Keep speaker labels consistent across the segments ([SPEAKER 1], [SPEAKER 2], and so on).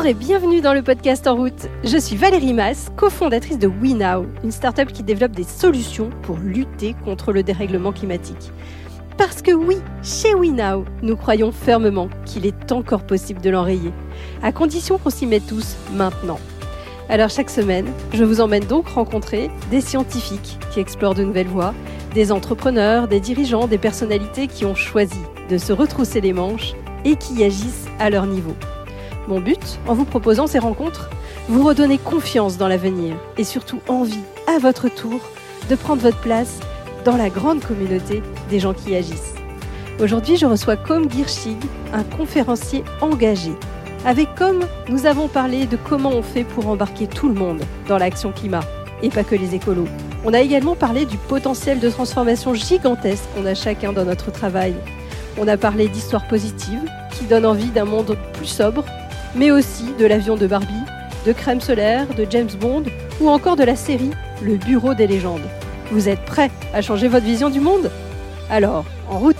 [SPEAKER 1] Bonjour et bienvenue dans le podcast En route. Je suis Valérie Mass, cofondatrice de WeNow, une startup qui développe des solutions pour lutter contre le dérèglement climatique. Parce que oui, chez WeNow, nous croyons fermement qu'il est encore possible de l'enrayer, à condition qu'on s'y mette tous maintenant. Alors chaque semaine, je vous emmène donc rencontrer des scientifiques qui explorent de nouvelles voies, des entrepreneurs, des dirigeants, des personnalités qui ont choisi de se retrousser les manches et qui agissent à leur niveau. Mon but, en vous proposant ces rencontres, vous redonner confiance dans l'avenir et surtout envie, à votre tour, de prendre votre place dans la grande communauté des gens qui agissent. Aujourd'hui, je reçois Com Girchig, un conférencier engagé. Avec Com, nous avons parlé de comment on fait pour embarquer tout le monde dans l'action climat, et pas que les écolos. On a également parlé du potentiel de transformation gigantesque qu'on a chacun dans notre travail. On a parlé d'histoires positives qui donnent envie d'un monde plus sobre, mais aussi de l'avion de Barbie, de crème solaire, de James Bond, ou encore de la série Le Bureau des légendes. Vous êtes prêts à changer votre vision du monde? Alors, en route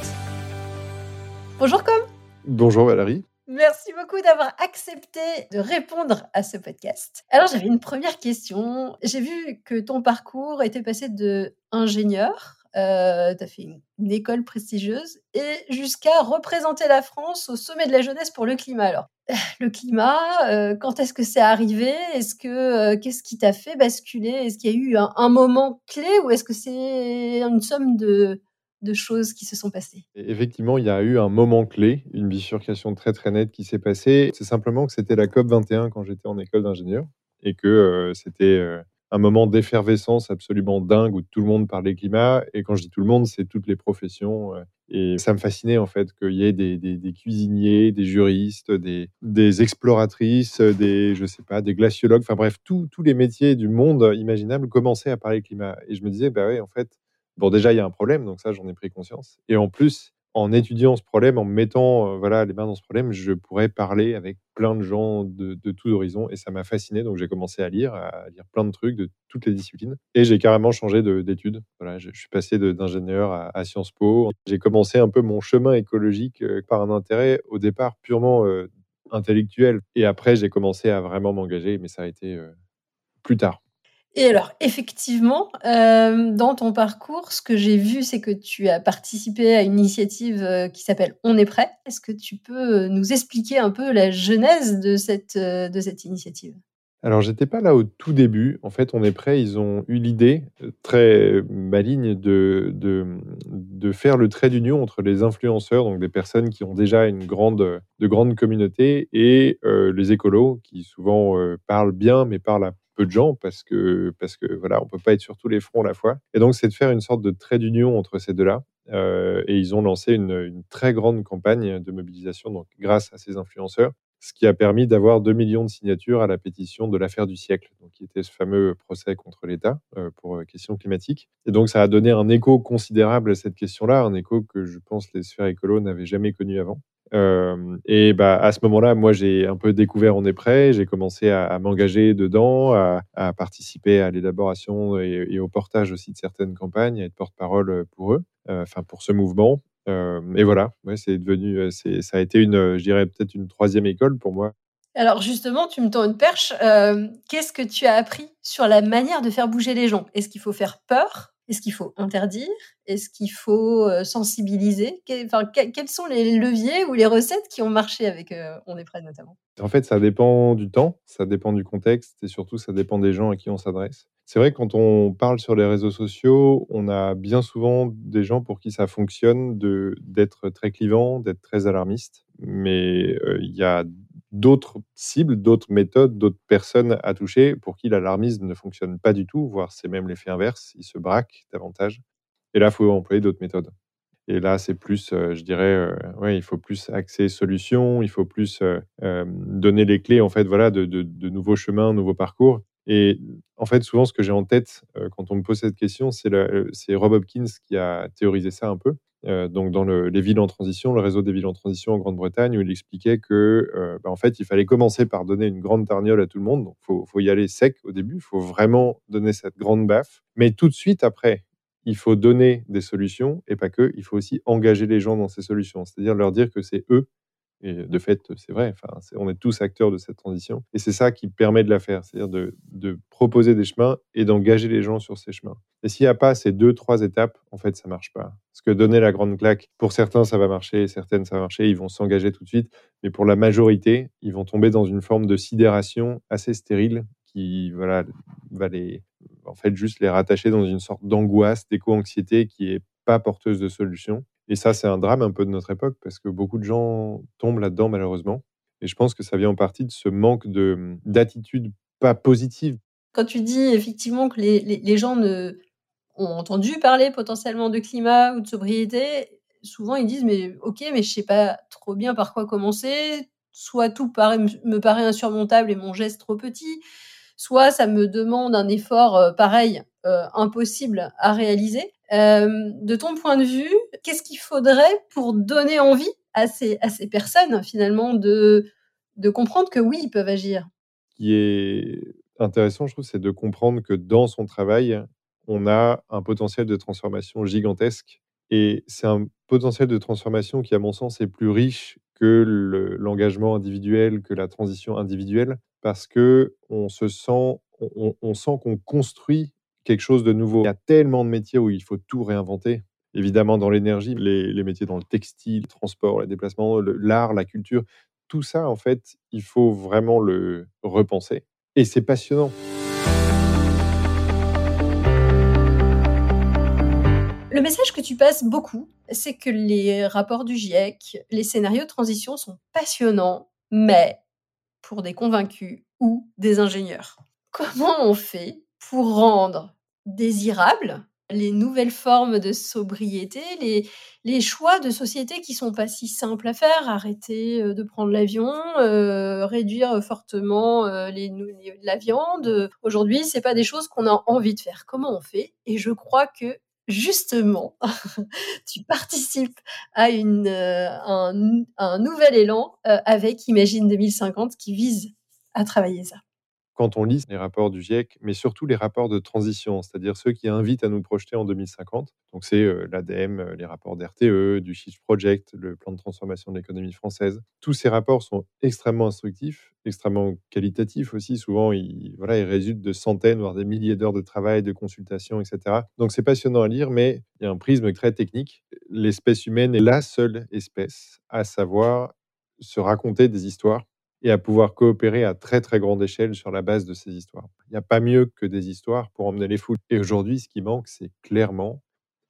[SPEAKER 1] Bonjour Com
[SPEAKER 2] Bonjour Valérie.
[SPEAKER 1] Merci beaucoup d'avoir accepté de répondre à ce podcast. Alors j'avais une première question. J'ai vu que ton parcours était passé de ingénieur euh, tu as fait une, école prestigieuse et jusqu'à représenter la France au sommet de la jeunesse pour le climat. Alors, le climat, euh, quand est-ce que c'est arrivé? Est-ce que euh, qu'est-ce qui t'a fait basculer? Est-ce qu'il y a eu un, moment clé ou est-ce que c'est une somme de, de choses qui se sont passées?
[SPEAKER 2] Effectivement, il y a eu un moment clé, une bifurcation très très nette qui s'est passée. C'est simplement que c'était la COP 21 quand j'étais en école d'ingénieur et que c'était un moment d'effervescence absolument dingue où tout le monde parlait climat. Et quand je dis tout le monde, c'est toutes les professions. Euh, et ça me fascinait en fait qu'il y ait des, cuisiniers, des juristes, des, des, exploratrices, des je sais pas, des glaciologues. Enfin bref, tous les métiers du monde imaginable commençaient à parler climat. Et je me disais, bah oui, en fait, bon déjà il y a un problème, donc ça j'en ai pris conscience. Et en plus, en étudiant ce problème, en me mettant euh, voilà, les mains dans ce problème, je pourrais parler avec plein de gens de, de tous horizons et ça m'a fasciné. Donc j'ai commencé à lire, à lire plein de trucs de toutes les disciplines et j'ai carrément changé d'études. Voilà, je, suis passé d'ingénieur à, Sciences Po. J'ai commencé un peu mon chemin écologique euh, par un intérêt au départ purement euh, intellectuel et après j'ai commencé à vraiment m'engager, mais ça a été plus tard.
[SPEAKER 1] Et alors, effectivement, euh, dans ton parcours, ce que j'ai vu, c'est que tu as participé à une initiative euh, qui s'appelle On est prêt. Est-ce que tu peux euh, nous expliquer un peu la genèse de cette, de cette initiative?
[SPEAKER 2] Alors, j'étais pas là au tout début. En fait, on est prêt. Ils ont eu l'idée très maligne de, de, de, faire le trait d'union entre les influenceurs, donc des personnes qui ont déjà une grande, de grandes communautés, et les écolos, qui souvent parlent bien, mais parlent à de gens parce que, parce que voilà, on peut pas être sur tous les fronts à la fois. Et donc, c'est de faire une sorte de trait d'union entre ces deux-là. Euh, et ils ont lancé une, une, très grande campagne de mobilisation donc, grâce à ces influenceurs, ce qui a permis d'avoir 2 millions de signatures à la pétition de l'affaire du siècle, donc, qui était ce fameux procès contre l'État euh, pour euh, question climatique. Et donc, ça a donné un écho considérable à cette question-là, un écho que je pense les sphères écolo n'avaient jamais connu avant. Euh, et bah, à ce moment-là, moi, j'ai un peu découvert On est prêt. J'ai commencé à, m'engager dedans, à, participer à l'élaboration et, au portage aussi de certaines campagnes, à être porte-parole pour eux, euh, enfin pour ce mouvement. Euh, et voilà, ouais, c'est devenu, ça a été une, je dirais peut-être une troisième école pour moi.
[SPEAKER 1] Alors justement, tu me tends une perche. qu'est-ce que tu as appris sur la manière de faire bouger les gens? Est-ce qu'il faut faire peur? Est-ce qu'il faut interdire? Est-ce qu'il faut euh, sensibiliser? Enfin, Quels sont les leviers ou les recettes qui ont marché avec euh, On est prêt notamment?
[SPEAKER 2] En fait, ça dépend du temps, ça dépend du contexte et surtout ça dépend des gens à qui on s'adresse. C'est vrai que quand on parle sur les réseaux sociaux, on a bien souvent des gens pour qui ça fonctionne d'être très clivant, d'être très alarmiste. Mais euh, il y a d'autres cibles, d'autres méthodes, d'autres personnes à toucher pour qui l'alarmisme ne fonctionne pas du tout, voire c'est même l'effet inverse, il se braque davantage. Et là, il faut employer d'autres méthodes. Et là, c'est plus, euh, je dirais, euh, il faut plus axer solutions, il faut plus euh, donner les clés en fait, voilà, de, de, nouveaux chemins, nouveaux parcours. Et en fait, souvent, ce que j'ai en tête quand on me pose cette question, c'est Rob Hopkins qui a théorisé ça un peu. Euh, donc dans les villes en transition, le réseau des villes en transition en Grande-Bretagne, où il expliquait que, euh, bah, en fait, il fallait commencer par donner une grande tarniole à tout le monde. Donc, faut, faut y aller sec au début. Il faut vraiment donner cette grande baffe. Mais tout de suite après, il faut donner des solutions et pas que. Il faut aussi engager les gens dans ces solutions, c'est-à-dire leur dire que c'est eux Et de fait, c'est vrai, enfin, on est tous acteurs de cette transition. Et c'est ça qui permet de la faire, c'est-à-dire de, proposer des chemins et d'engager les gens sur ces chemins. Et s'il n'y a pas ces deux, trois étapes, en fait, ça marche pas. Parce que donner la grande claque, pour certains, ça va marcher, certaines, ça va marcher, ils vont s'engager tout de suite. Mais pour la majorité, ils vont tomber dans une forme de sidération assez stérile qui voilà, va les, en fait, juste les rattacher dans une sorte d'angoisse, d'éco-anxiété qui est pas porteuse de solution. Et ça, c'est un drame un peu de notre époque parce que beaucoup de gens tombent là-dedans malheureusement. Et je pense que ça vient en partie de ce manque de d'attitude pas positive.
[SPEAKER 1] Quand tu dis effectivement que les, les, gens ne, ont entendu parler potentiellement de climat ou de sobriété, souvent ils disent mais ok mais je sais pas trop bien par quoi commencer. Soit tout me paraît insurmontable et mon geste trop petit, soit ça me demande un effort euh, pareil euh, impossible à réaliser. Euh, de ton point de vue, qu'est-ce qu'il faudrait pour donner envie à ces, à ces personnes, finalement, de, de comprendre que oui, ils peuvent agir?
[SPEAKER 2] Ce qui est intéressant, je trouve, c'est de comprendre que dans son travail, on a un potentiel de transformation gigantesque. Et c'est un potentiel de transformation qui, à mon sens, est plus riche que l'engagement individuel, que la transition individuelle, parce que on se sent, on sent qu'on construit quelque chose de nouveau. Il y a tellement de métiers où il faut tout réinventer. Évidemment, dans l'énergie, les, métiers dans le textile, le transport, les déplacements, l'art, la culture, tout ça, en fait, il faut vraiment le repenser. Et c'est passionnant.
[SPEAKER 1] Le message que tu passes beaucoup, c'est que les rapports du GIEC, les scénarios de transition sont passionnants, mais pour des convaincus ou des ingénieurs. Comment on fait pour rendre désirables les nouvelles formes de sobriété, les, choix de société qui sont pas si simples à faire, arrêter euh, de prendre l'avion, euh, réduire fortement euh, la viande. Aujourd'hui, c'est pas des choses qu'on a envie de faire. Comment on fait? Et je crois que justement, tu participes à un, nouvel élan avec Imagine 2050 qui vise à travailler ça
[SPEAKER 2] quand on lit les rapports du GIEC, mais surtout les rapports de transition, c'est-à-dire ceux qui invitent à nous projeter en 2050. Donc c'est euh, l'ADEME, euh, les rapports d'RTE, du Shift Project, le plan de transformation de l'économie française. Tous ces rapports sont extrêmement instructifs, extrêmement qualitatifs aussi. Souvent, ils, résultent de centaines, voire des milliers d'heures de travail, de consultation, etc. Donc c'est passionnant à lire, mais il y a un prisme très technique. L'espèce humaine est la seule espèce à savoir se raconter des histoires et à pouvoir coopérer à très très grande échelle sur la base de ces histoires. Il n'y a pas mieux que des histoires pour emmener les foules. Et aujourd'hui, ce qui manque, c'est clairement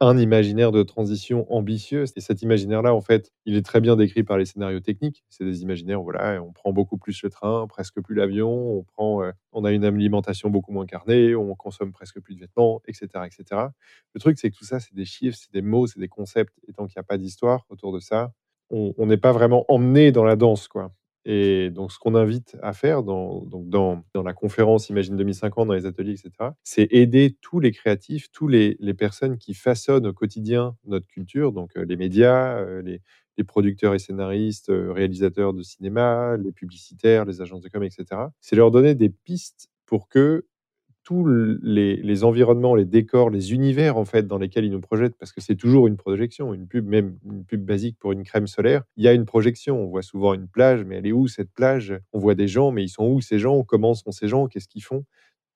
[SPEAKER 2] un imaginaire de transition ambitieux. Et cet imaginaire-là, en fait, il est très bien décrit par les scénarios techniques. C'est des imaginaires, voilà, on prend beaucoup plus le train, presque plus l'avion, on prend, euh, on a une alimentation beaucoup moins carnée, on consomme presque plus de vêtements, etc., etc. Le truc, c'est que tout ça, c'est des chiffres, c'est des mots, c'est des concepts. Et tant qu'il n'y a pas d'histoire autour de ça, on n'est pas vraiment emmené dans la danse, quoi. Et donc, ce qu'on invite à faire dans, donc dans, dans, la conférence Imagine 2050, dans les ateliers, etc., c'est aider tous les créatifs, tous les, les, personnes qui façonnent au quotidien notre culture, donc euh, les médias, euh, les, les, producteurs et scénaristes, euh, réalisateurs de cinéma, les publicitaires, les agences de com, etc. C'est leur donner des pistes pour que tous les, environnements, les décors, les univers en fait dans lesquels ils nous projettent, parce que c'est toujours une projection, une pub, même une pub basique pour une crème solaire, il y a une projection. On voit souvent une plage, mais elle est où cette plage? On voit des gens, mais ils sont où ces gens? Comment sont ces gens? Qu'est-ce qu'ils font?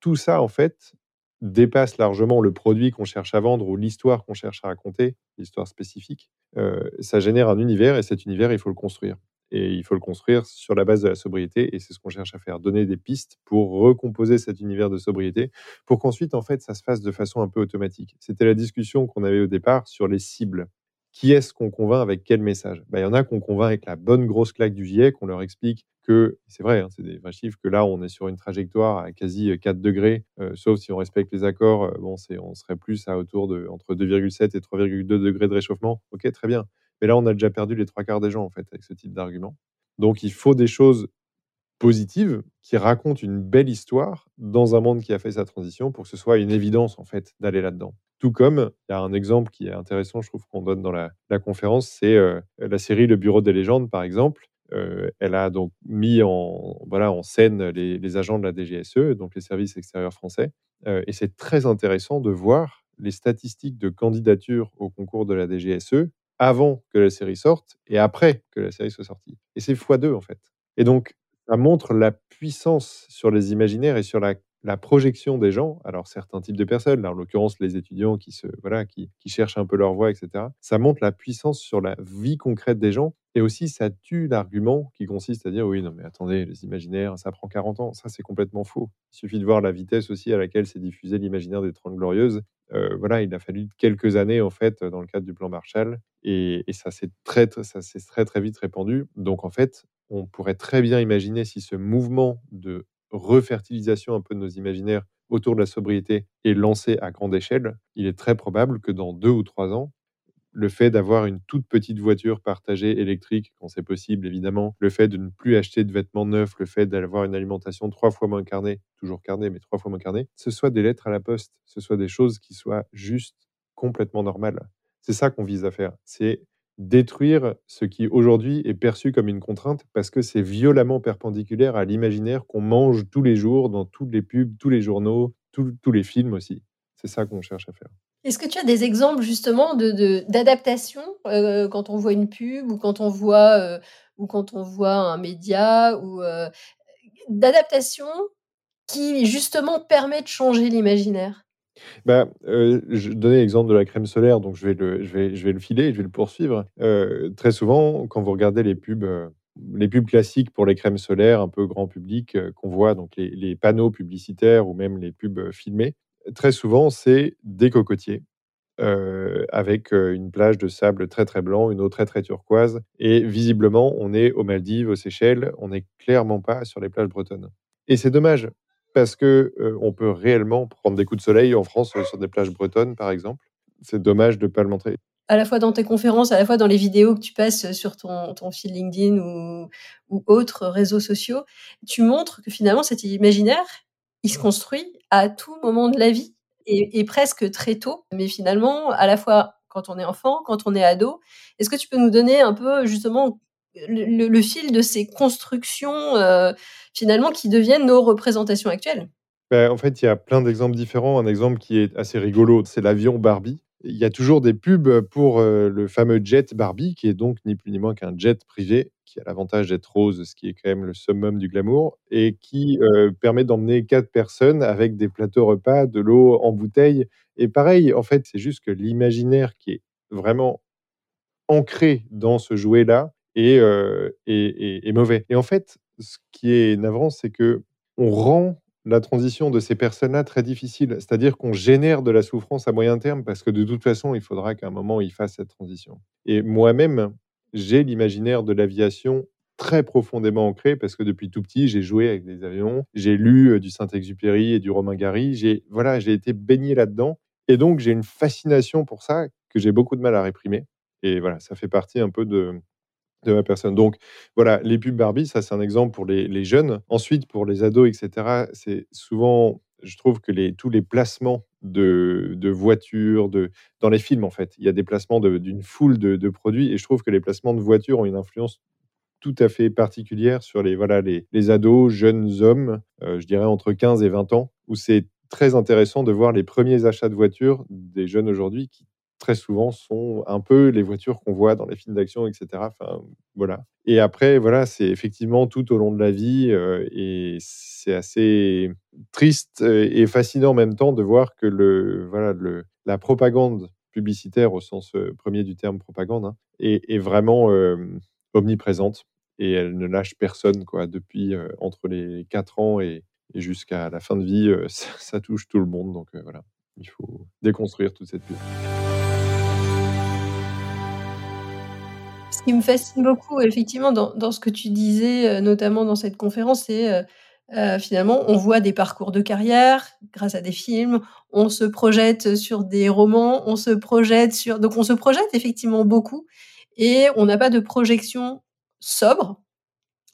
[SPEAKER 2] Tout ça en fait dépasse largement le produit qu'on cherche à vendre ou l'histoire qu'on cherche à raconter, l'histoire spécifique. Euh, ça génère un univers et cet univers, il faut le construire et il faut le construire sur la base de la sobriété et c'est ce qu'on cherche à faire, donner des pistes pour recomposer cet univers de sobriété pour qu'ensuite en fait ça se fasse de façon un peu automatique. C'était la discussion qu'on avait au départ sur les cibles. Qui est-ce qu'on convainc avec quel message? Bah, Il y en a qu'on convainc avec la bonne grosse claque du GIEC, on leur explique que, c'est vrai, hein, c'est des vrais chiffres, que là on est sur une trajectoire à quasi 4 degrés, euh, sauf si on respecte les accords, euh, bon, on serait plus à autour de entre 2,7 et 3,2 degrés de réchauffement. Ok, très bien. Mais là, on a déjà perdu les trois quarts des gens, en fait, avec ce type d'argument. Donc, il faut des choses positives qui racontent une belle histoire dans un monde qui a fait sa transition pour que ce soit une évidence, en fait, d'aller là-dedans. Tout comme, il y a un exemple qui est intéressant, je trouve, qu'on donne dans la, conférence, c'est euh, la série Le Bureau des légendes, par exemple. Euh, elle a donc mis en, voilà, en scène les, agents de la DGSE, donc les services extérieurs français. Euh, et c'est très intéressant de voir les statistiques de candidature au concours de la DGSE avant que la série sorte et après que la série soit sortie. Et c'est x2 en fait. Et donc, ça montre la puissance sur les imaginaires et sur la, la projection des gens. Alors, certains types de personnes, là, en l'occurrence les étudiants qui, se, voilà, qui, qui cherchent un peu leur voie, etc. Ça montre la puissance sur la vie concrète des gens. Et aussi, ça tue l'argument qui consiste à dire oui, non, mais attendez, les imaginaires, ça prend 40 ans. Ça, c'est complètement faux. Il suffit de voir la vitesse aussi à laquelle s'est diffusé l'imaginaire des Trente Glorieuses. Euh, voilà, il a fallu quelques années, en fait, dans le cadre du plan Marshall. Et, et ça s'est très, ça s'est très, très vite répandu. Donc, en fait, on pourrait très bien imaginer si ce mouvement de refertilisation un peu de nos imaginaires autour de la sobriété est lancé à grande échelle, il est très probable que dans deux ou trois ans, le fait d'avoir une toute petite voiture partagée électrique, quand c'est possible évidemment, le fait de ne plus acheter de vêtements neufs, le fait d'avoir une alimentation trois fois moins carnée, toujours carnée, mais trois fois moins carnée, ce soit des lettres à la poste, ce soit des choses qui soient juste complètement normales. C'est ça qu'on vise à faire. C'est détruire ce qui aujourd'hui est perçu comme une contrainte parce que c'est violemment perpendiculaire à l'imaginaire qu'on mange tous les jours dans toutes les pubs, tous les journaux, tous les films aussi. C'est ça qu'on cherche à faire.
[SPEAKER 1] Est-ce que tu as des exemples justement de, d'adaptation euh, quand on voit une pub ou quand on voit euh, ou quand on voit un média ou euh, d'adaptation qui justement permet de changer l'imaginaire?
[SPEAKER 2] Bah, je donnais l'exemple de la crème solaire, donc je vais le, je vais, je vais le filer, je vais le poursuivre. très souvent, quand vous regardez les pubs, les pubs classiques pour les crèmes solaires, un peu grand public, qu'on voit, donc les, les, panneaux publicitaires ou même les pubs filmées, très souvent, c'est des cocotiers. avec une plage de sable très très blanc, une eau très très turquoise. Et visiblement, on est aux Maldives, aux Seychelles, on n'est clairement pas sur les plages bretonnes. Et c'est dommage, parce que on peut réellement prendre des coups de soleil en France sur des plages bretonnes, par exemple. C'est dommage de ne pas le montrer.
[SPEAKER 1] À la fois dans tes conférences, à la fois dans les vidéos que tu passes sur ton, ton fil LinkedIn ou, ou autres réseaux sociaux, tu montres que finalement cet imaginaire, il se construit à tout moment de la vie et, presque très tôt. Mais finalement, à la fois quand on est enfant, quand on est ado, est-ce que tu peux nous donner un peu justement le, le, fil de ces constructions euh, finalement qui deviennent nos représentations actuelles?
[SPEAKER 2] Ben, En fait, il y a plein d'exemples différents. Un exemple qui est assez rigolo, c'est l'avion Barbie. Il y a toujours des pubs pour euh, le fameux jet Barbie, qui est donc ni plus ni moins qu'un jet privé, qui a l'avantage d'être rose, ce qui est quand même le summum du glamour, et qui euh, permet d'emmener quatre personnes avec des plateaux repas, de l'eau en bouteille. Et pareil, en fait, c'est juste que l'imaginaire qui est vraiment ancré dans ce jouet-là euh, et, mauvais. Et en fait, ce qui est navrant, c'est que on rend la transition de ces personnes-là très difficile. C'est-à-dire qu'on génère de la souffrance à moyen terme parce que de toute façon, il faudra qu'à un moment, ils fassent cette transition. Et moi-même, j'ai l'imaginaire de l'aviation très profondément ancré parce que depuis tout petit, j'ai joué avec des avions, j'ai lu euh, du Saint-Exupéry et du Romain Gary, j'ai voilà, j'ai été baigné là-dedans et donc j'ai une fascination pour ça que j'ai beaucoup de mal à réprimer. Et voilà, ça fait partie un peu de, de ma personne. Donc voilà, les pubs Barbie, ça c'est un exemple pour les, jeunes. Ensuite, pour les ados, etc., c'est souvent, je trouve que tous les placements de, de, voitures, de, dans les films en fait, il y a des placements d'une foule de, produits et je trouve que les placements de voitures ont une influence tout à fait particulière sur les, voilà, les, les ados, jeunes hommes, euh, je dirais entre 15 et 20 ans, où c'est très intéressant de voir les premiers achats de voitures des jeunes aujourd'hui qui très souvent sont un peu les voitures qu'on voit dans les films d'action, etc. Enfin, voilà. Et après, voilà, c'est effectivement tout au long de la vie euh, et c'est assez triste et fascinant en même temps de voir que le, voilà, le, la propagande publicitaire au sens euh, premier du terme propagande hein, est, vraiment euh, omniprésente et elle ne lâche personne depuis entre les 4 ans et, jusqu'à la fin de vie ça, ça, touche tout le monde donc voilà il faut déconstruire toute cette pub.
[SPEAKER 1] Qui me fascine beaucoup, effectivement, dans, ce que tu disais, euh, notamment dans cette conférence, c'est euh, euh, finalement, on voit des parcours de carrière grâce à des films, on se projette sur des romans, on se projette sur. Donc, on se projette effectivement beaucoup et on n'a pas de projection sobre,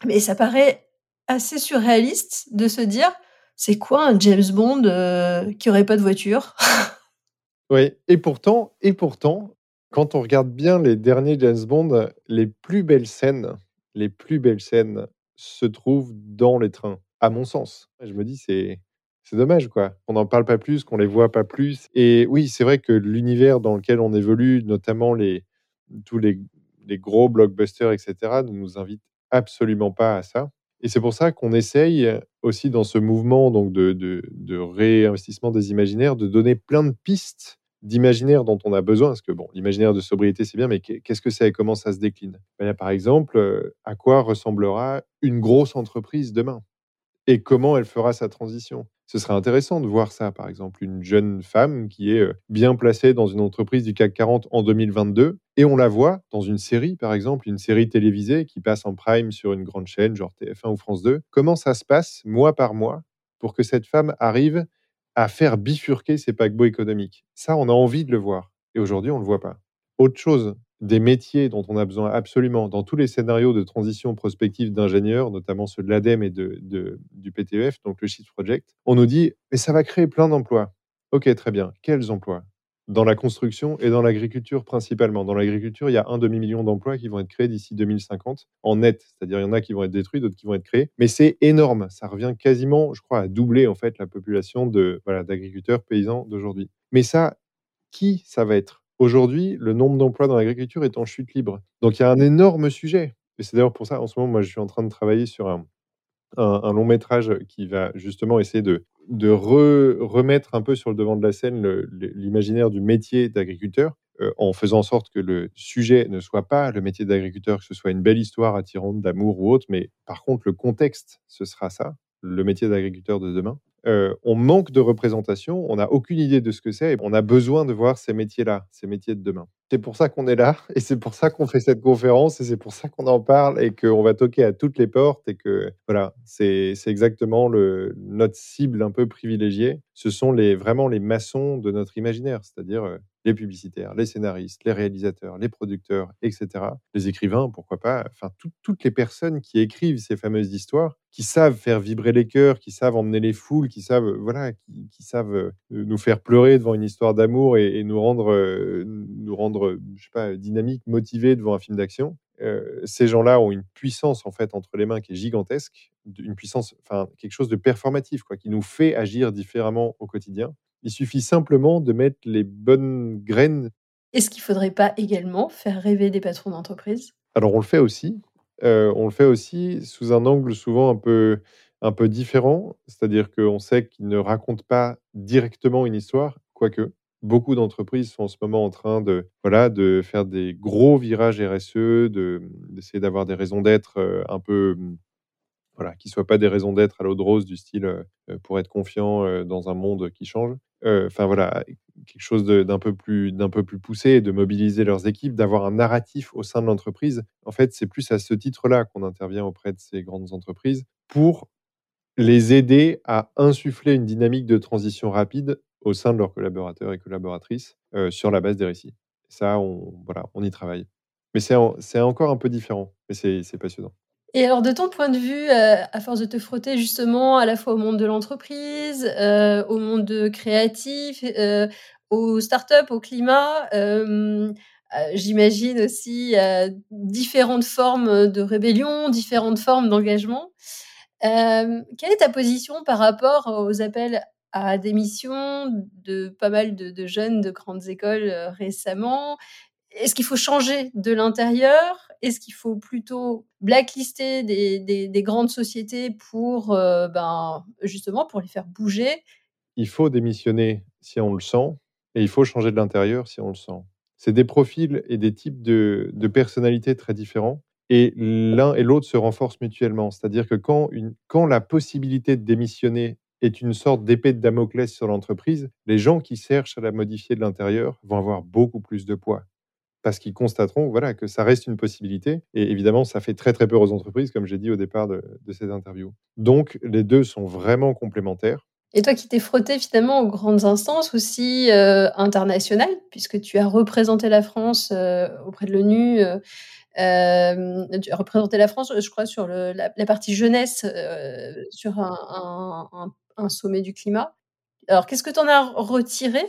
[SPEAKER 1] mais ça paraît assez surréaliste de se dire c'est quoi un James Bond qui aurait pas de voiture?
[SPEAKER 2] Oui, et pourtant, et pourtant, quand on regarde bien les derniers James Bond, les plus belles scènes, les plus belles scènes se trouvent dans les trains, à mon sens. Je me dis, c'est c'est dommage, quoi. On n'en parle pas plus, qu'on les voit pas plus. Et oui, c'est vrai que l'univers dans lequel on évolue, notamment les, tous les, gros blockbusters, etc., ne nous invitent absolument pas à ça. Et c'est pour ça qu'on essaye aussi dans ce mouvement donc de, de, réinvestissement des imaginaires de donner plein de pistes d'imaginaire dont on a besoin. Parce que bon, l'imaginaire de sobriété, c'est bien, mais qu'est-ce que c'est et comment ça se décline? Ben, Par exemple, euh, à quoi ressemblera une grosse entreprise demain? Et comment elle fera sa transition? Ce serait intéressant de voir ça, par exemple, une jeune femme qui est euh, bien placée dans une entreprise du CAC 40 en 2022, et on la voit dans une série, par exemple, une série télévisée qui passe en prime sur une grande chaîne, genre TF1 ou France 2. Comment ça se passe, mois par mois, pour que cette femme arrive à faire bifurquer ses paquebots économiques Ça, on a envie de le voir. Et aujourd'hui, on ne le voit pas. Autre chose, des métiers dont on a besoin absolument dans tous les scénarios de transition prospective d'ingénieurs, notamment ceux de l'ADEME et du PTEF, donc le Shift Project, on nous dit mais ça va créer plein d'emplois. Ok, très bien. Quels emplois? Dans la construction et dans l'agriculture principalement. Dans l'agriculture, il y a un demi-million d'emplois qui vont être créés d'ici 2050 en net, c'est-à-dire il y en a qui vont être détruits, d'autres qui vont être créés, mais c'est énorme. Ça revient quasiment, je crois, à doubler en fait la population de voilà d'agriculteurs paysans d'aujourd'hui. Mais ça, qui ça va être? Aujourd'hui, le nombre d'emplois dans l'agriculture est en chute libre. Donc il y a un énorme sujet. Et c'est d'ailleurs pour ça, en ce moment, moi, je suis en train de travailler sur un, long métrage qui va justement essayer de, de remettre un peu sur le devant de la scène l'imaginaire du métier d'agriculteur, euh, en faisant en sorte que le sujet ne soit pas le métier d'agriculteur, que ce soit une belle histoire attirante d'amour ou autre, mais par contre, le contexte, ce sera ça, le métier d'agriculteur de demain. Euh, on manque de représentation, on n'a aucune idée de ce que c'est, et on a besoin de voir ces métiers-là, ces métiers de demain. C'est pour ça qu'on est là, et c'est pour ça qu'on fait cette conférence, et c'est pour ça qu'on en parle, et qu'on va toquer à toutes les portes, et que voilà, c'est exactement le, notre cible un peu privilégiée. Ce sont les, vraiment les maçons de notre imaginaire, c'est-à-dire euh, les publicitaires, les scénaristes, les réalisateurs, les producteurs, etc. Les écrivains, pourquoi pas, enfin toutes les personnes qui écrivent ces fameuses histoires, qui savent faire vibrer les cœurs, qui savent emmener les foules, qui savent, euh, voilà, qui, savent euh, nous faire pleurer devant une histoire d'amour et, nous rendre, euh, nous rendre, je sais pas, dynamiques, motivés devant un film d'action. Ces gens-là ont une puissance en fait entre les mains qui est gigantesque, une puissance, enfin quelque chose de performatif, quoi, qui nous fait agir différemment au quotidien. Il suffit simplement de mettre les bonnes graines.
[SPEAKER 1] Est-ce qu'il ne faudrait pas également faire rêver des patrons d'entreprise?
[SPEAKER 2] Alors on le fait aussi. Euh, on le fait aussi sous un angle souvent un peu, un peu différent, c'est-à-dire qu'on sait qu'ils ne racontent pas directement une histoire, quoique beaucoup d'entreprises sont en ce moment en train de, voilà, de faire des gros virages RSE, d'essayer d'avoir des raisons d'être euh, un peu voilà, qui ne soient pas des raisons d'être à l'eau de rose du style euh, pour être confiant dans un monde qui change. Enfin voilà, quelque chose d'un peu plus d'un peu plus poussé, de mobiliser leurs équipes, d'avoir un narratif au sein de l'entreprise. En fait, c'est plus à ce titre-là qu'on intervient auprès de ces grandes entreprises pour les aider à insuffler une dynamique de transition rapide au sein de leurs collaborateurs et collaboratrices sur la base des récits. Ça, on, voilà, on y travaille. Mais c'est encore un peu différent, mais c'est passionnant.
[SPEAKER 1] Et alors, de ton point de vue, euh, à force de te frotter justement à la fois au monde de l'entreprise, euh, au monde créatif, euh, aux startups, au climat, j'imagine aussi différentes formes de rébellion, différentes formes d'engagement. quelle est ta position par rapport aux appels à démission de pas mal de, jeunes de grandes écoles récemment Est-ce qu'il faut changer de l'intérieur? Est-ce qu'il faut plutôt blacklister des, grandes sociétés pour, euh, ben, justement, pour les faire bouger?
[SPEAKER 2] Il faut démissionner si on le sent, et il faut changer de l'intérieur si on le sent. C'est des profils et des types de, personnalités très différents, et l'un et l'autre se renforcent mutuellement. C'est-à-dire que quand la possibilité de démissionner est une sorte d'épée de Damoclès sur l'entreprise, les gens qui cherchent à la modifier de l'intérieur vont avoir beaucoup plus de poids parce qu'ils constateront voilà, que ça reste une possibilité. Et évidemment, ça fait très très peur aux entreprises, comme j'ai dit au départ de, cette interview. Donc, les deux sont vraiment complémentaires.
[SPEAKER 1] Et toi qui t'es frotté finalement aux grandes instances aussi euh, internationales, puisque tu as représenté la France euh, auprès de l'ONU, euh, tu as représenté la France, je crois, sur la, partie jeunesse, sur un, sommet du climat. Alors, qu'est-ce que tu en as retiré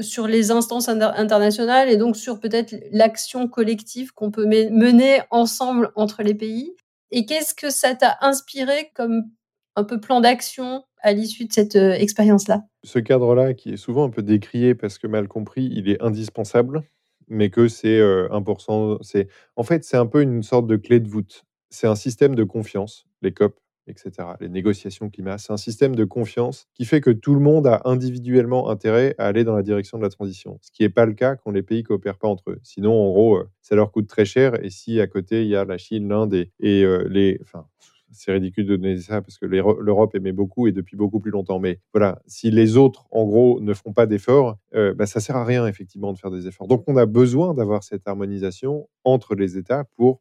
[SPEAKER 1] sur les instances internationales et donc sur peut-être l'action collective qu'on peut mener ensemble entre les pays? Et qu'est-ce que ça t'a inspiré comme un peu plan d'action à l'issue de cette euh, expérience-là?
[SPEAKER 2] Ce cadre-là, qui est souvent un peu décrié parce que mal compris, il est indispensable. mais que c'est 1%. C'est en fait c'est un peu une sorte de clé de voûte. C'est un système de confiance, les COP, etc. Les négociations climat, c'est un système de confiance qui fait que tout le monde a individuellement intérêt à aller dans la direction de la transition. Ce qui n'est pas le cas quand les pays coopèrent pas entre eux. Sinon, en gros, ça leur coûte très cher. Et si à côté il y a la Chine, l'Inde et, et les, enfin, c'est ridicule de donner ça parce que l'Europe aimait beaucoup et depuis beaucoup plus longtemps. Mais voilà, si les autres, en gros, ne font pas d'efforts, euh, bah, ça sert à rien, effectivement, de faire des efforts. Donc, on a besoin d'avoir cette harmonisation entre les États pour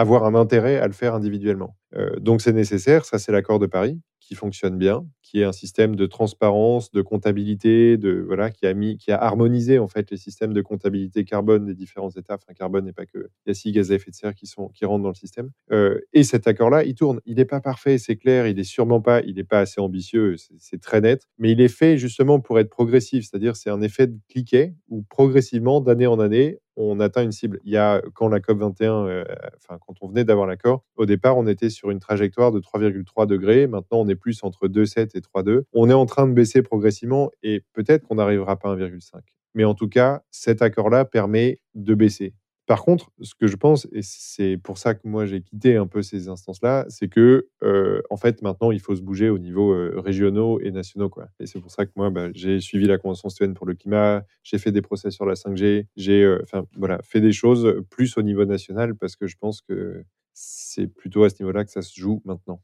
[SPEAKER 2] avoir un intérêt à le faire individuellement. Euh, donc, c'est nécessaire. Ça, c'est l'accord de Paris qui fonctionne bien, qui est un système de transparence, de comptabilité, de voilà, qui a mis, qui a harmonisé en fait les systèmes de comptabilité carbone des différents États. Enfin, carbone n'est pas que il y a six gaz à effet de serre qui sont qui rentrent dans le système. Euh, et cet accord-là, il tourne. Il n'est pas parfait, c'est clair. Il est sûrement pas, il n'est pas assez ambitieux. C'est très net, mais il est fait justement pour être progressif, c'est-à-dire c'est un effet de cliquet où progressivement, d'année en année, on atteint une cible. Il y a quand la COP 21, euh, enfin quand on venait d'avoir l'accord, au départ on était sur une trajectoire de 3,3 degrés. Maintenant on est plus entre 2,7 et 3,2. On est en train de baisser progressivement et peut-être qu'on n'arrivera pas à 1,5. Mais en tout cas, cet accord-là permet de baisser. Par contre, ce que je pense, et c'est pour ça que moi j'ai quitté un peu ces instances-là, c'est que euh, en fait maintenant il faut se bouger au niveau euh, régionaux et nationaux. Et c'est pour ça que moi bah, j'ai suivi la convention citoyenne pour le climat, j'ai fait des procès sur la 5G, j'ai euh, fait des choses plus au niveau national parce que je pense que c'est plutôt à ce niveau-là que ça se joue maintenant.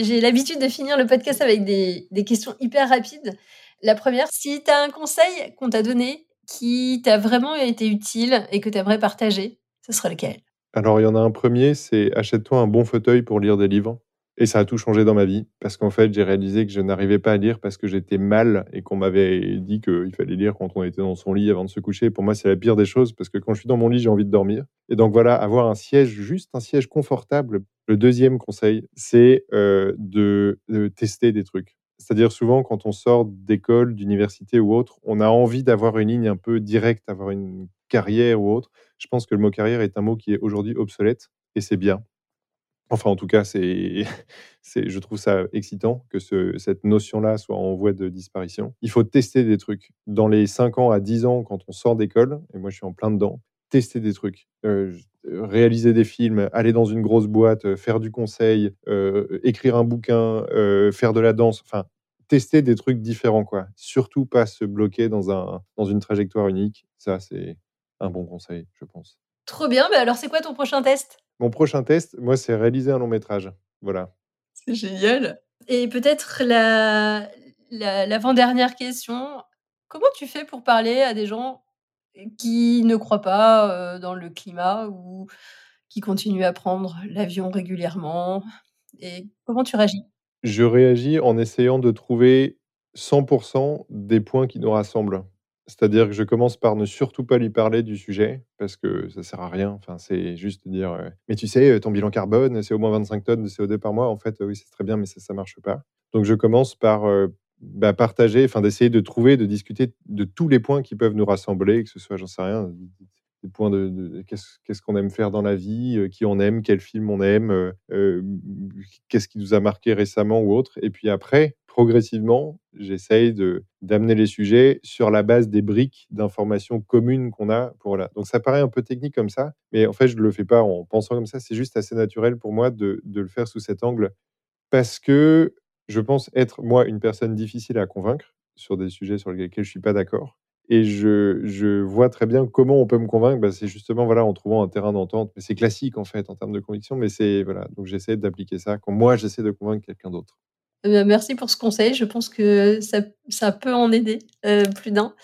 [SPEAKER 1] J'ai l'habitude de finir le podcast avec des, questions hyper rapides. La première, si tu as un conseil qu'on t'a donné qui t'a vraiment été utile et que tu aimerais partager, ce serait lequel?
[SPEAKER 2] Alors, il y en a un premier, c'est achète-toi un bon fauteuil pour lire des livres. Et ça a tout changé dans ma vie parce qu'en fait, j'ai réalisé que je n'arrivais pas à lire parce que j'étais mal et qu'on m'avait dit qu'il fallait lire quand on était dans son lit avant de se coucher. Pour moi, c'est la pire des choses parce que quand je suis dans mon lit, j'ai envie de dormir. Et donc voilà, avoir un siège, juste un siège confortable. Le deuxième conseil, c'est euh, de, tester des trucs. C'est-à-dire souvent quand on sort d'école, d'université ou autre, on a envie d'avoir une ligne un peu directe, d'avoir une carrière ou autre. Je pense que le mot carrière est un mot qui est aujourd'hui obsolète et c'est bien Enfin, en tout cas, c'est, je trouve ça excitant que cette notion-là soit en voie de disparition. Il faut tester des trucs. Dans les 5 ans à 10 ans, quand on sort d'école, et moi je suis en plein dedans, tester des trucs. Euh, réaliser des films, aller dans une grosse boîte, euh, faire du conseil, euh, écrire un bouquin, faire de la danse, enfin, tester des trucs différents, quoi. Surtout pas se bloquer dans, un, dans une trajectoire unique. Ça, c'est un bon conseil, je pense.
[SPEAKER 1] Trop bien. Mais alors, c'est quoi ton prochain test?
[SPEAKER 2] Mon prochain test, moi, c'est réaliser un long métrage. Voilà.
[SPEAKER 1] C'est génial. Et peut-être la, l'avant-dernière question. Comment tu fais pour parler à des gens qui ne croient pas euh, dans le climat ou qui continuent à prendre l'avion régulièrement? Et comment tu réagis?
[SPEAKER 2] Je réagis en essayant de trouver 100% des points qui nous rassemblent. C'est-à-dire que je commence par ne surtout pas lui parler du sujet, parce que ça sert à rien. Enfin, c'est juste dire, mais tu sais, ton bilan carbone, c'est au moins 25 tonnes de CO2 par mois. En fait, oui, c'est très bien, mais ça, ne marche pas. Donc, je commence par bah, partager, enfin, d'essayer de trouver, de discuter de tous les points qui peuvent nous rassembler, que ce soit, j'en sais rien, des points de, qu'est-ce qu'on aime faire dans la vie, qui on aime, quel film on aime, qu'est-ce qui nous a marqué récemment ou autre. Et puis après, progressivement, j'essaye d'amener les sujets sur la base des briques d'informations communes qu'on a pour là. Donc ça paraît un peu technique comme ça, mais en fait je ne le fais pas en pensant comme ça. C'est juste assez naturel pour moi de, de le faire sous cet angle parce que je pense être moi une personne difficile à convaincre sur des sujets sur lesquels je suis pas d'accord. Et je, je, vois très bien comment on peut me convaincre. Bah, c'est justement voilà, en trouvant un terrain d'entente. Mais c'est classique en fait en termes de conviction. Mais c'est voilà. Donc j'essaie d'appliquer ça quand moi j'essaie de convaincre quelqu'un d'autre.
[SPEAKER 1] Eh ben, merci pour ce conseil. Je pense que ça, peut en aider euh, plus d'un.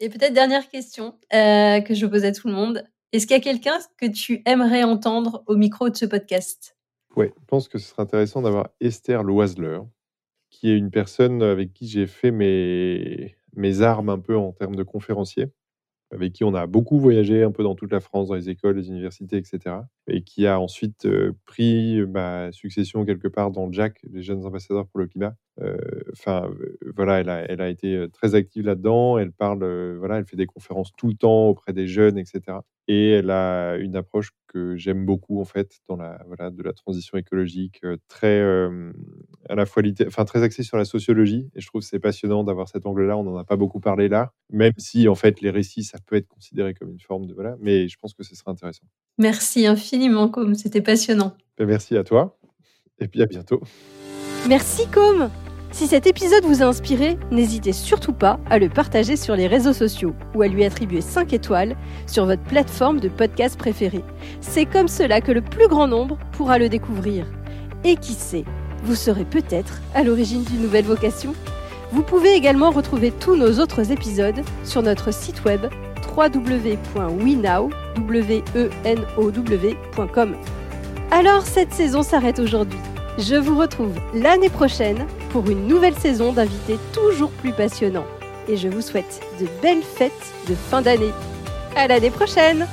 [SPEAKER 1] Et peut-être dernière question euh, que je pose à tout le monde. Est-ce qu'il y a quelqu'un que tu aimerais entendre au micro de ce podcast?
[SPEAKER 2] Oui, je pense que ce serait intéressant d'avoir Esther Loiseleur, qui est une personne avec qui j'ai fait mes armes un peu en termes de conférencier avec qui on a beaucoup voyagé un peu dans toute la France, dans les écoles, les universités, etc. Et qui a ensuite euh, pris ma succession quelque part dans Jack, les jeunes ambassadeurs pour le climat, Enfin, voilà, elle a, elle a été très active là-dedans. Elle parle, voilà, elle fait des conférences tout le temps auprès des jeunes, etc. Et elle a une approche que j'aime beaucoup en fait dans la voilà de la transition écologique, très à la fois enfin très axée sur la sociologie. Et je trouve c'est passionnant d'avoir cet angle-là. On n'en a pas beaucoup parlé là, même si en fait les récits ça peut être considéré comme une forme de voilà. Mais je pense que ce sera intéressant.
[SPEAKER 1] Merci infiniment, Com. C'était passionnant.
[SPEAKER 2] Ben, merci à toi. Et puis à bientôt.
[SPEAKER 1] Merci, Com. Si cet épisode vous a inspiré, n'hésitez surtout pas à le partager sur les réseaux sociaux ou à lui attribuer 5 étoiles sur votre plateforme de podcast préférée. C'est comme cela que le plus grand nombre pourra le découvrir. Et qui sait, vous serez peut-être à l'origine d'une nouvelle vocation. Vous pouvez également retrouver tous nos autres épisodes sur notre site web www.wenow.com. Alors cette saison s'arrête aujourd'hui. Je vous retrouve l'année prochaine pour une nouvelle saison d'invités toujours plus passionnants. Et je vous souhaite de belles fêtes de fin d'année. À l'année prochaine!